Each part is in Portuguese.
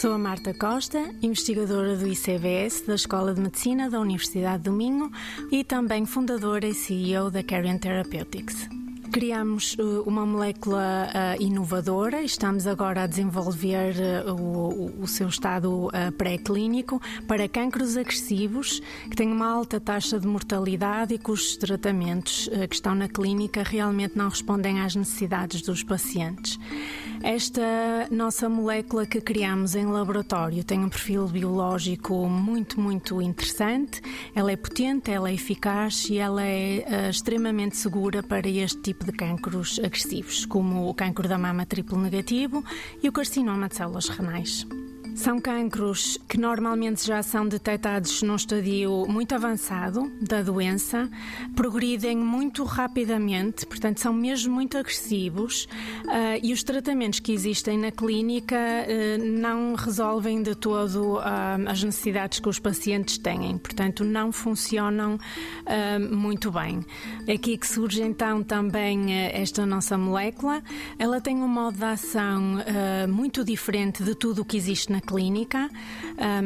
Sou a Marta Costa, investigadora do ICBS da Escola de Medicina da Universidade do Minho e também fundadora e CEO da Carrion Therapeutics. Criamos uh, uma molécula uh, inovadora, estamos agora a desenvolver uh, o, seu estado pré-clínico para cancros agressivos que têm uma alta taxa de mortalidade e cujos tratamentos que estão na clínica realmente não respondem às necessidades dos pacientes. Esta nossa molécula que criamos em laboratório tem um perfil biológico muito, muito interessante. Ela é potente, ela é eficaz e ela é extremamente segura para este tipo de cancros agressivos, como o cancro da mama triplo negativo e o carcinoma de células renais. São cancros que normalmente já são detectados num estadio muito avançado da doença, progridem muito rapidamente, portanto, são mesmo muito agressivos uh, e os tratamentos que existem na clínica uh, não resolvem de todo uh, as necessidades que os pacientes têm, portanto, não funcionam muito bem. É aqui que surge então também esta nossa molécula. Ela tem um modo de ação muito diferente de tudo o que existe na clínica.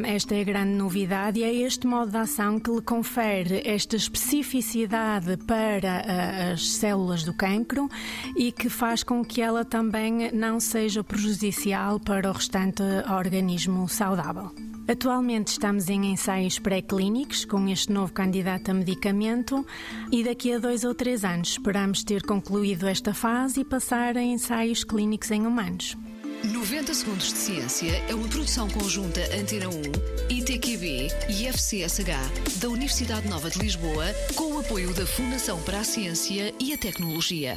Esta é a grande novidade e é este modo de ação que lhe confere esta especificidade para uh, as células do cancro e que faz com que ela também não seja prejudicial para o restante organismo saudável. Atualmente estamos em ensaios pré-clínicos com este novo candidato a medicamento e daqui a dois ou três anos esperamos ter concluído esta fase e passar a ensaios clínicos em humanos. 90 Segundos de Ciência é uma produção conjunta Antena 1, ITQB e FCSH da Universidade Nova de Lisboa, com o apoio da Fundação para a Ciência e a Tecnologia.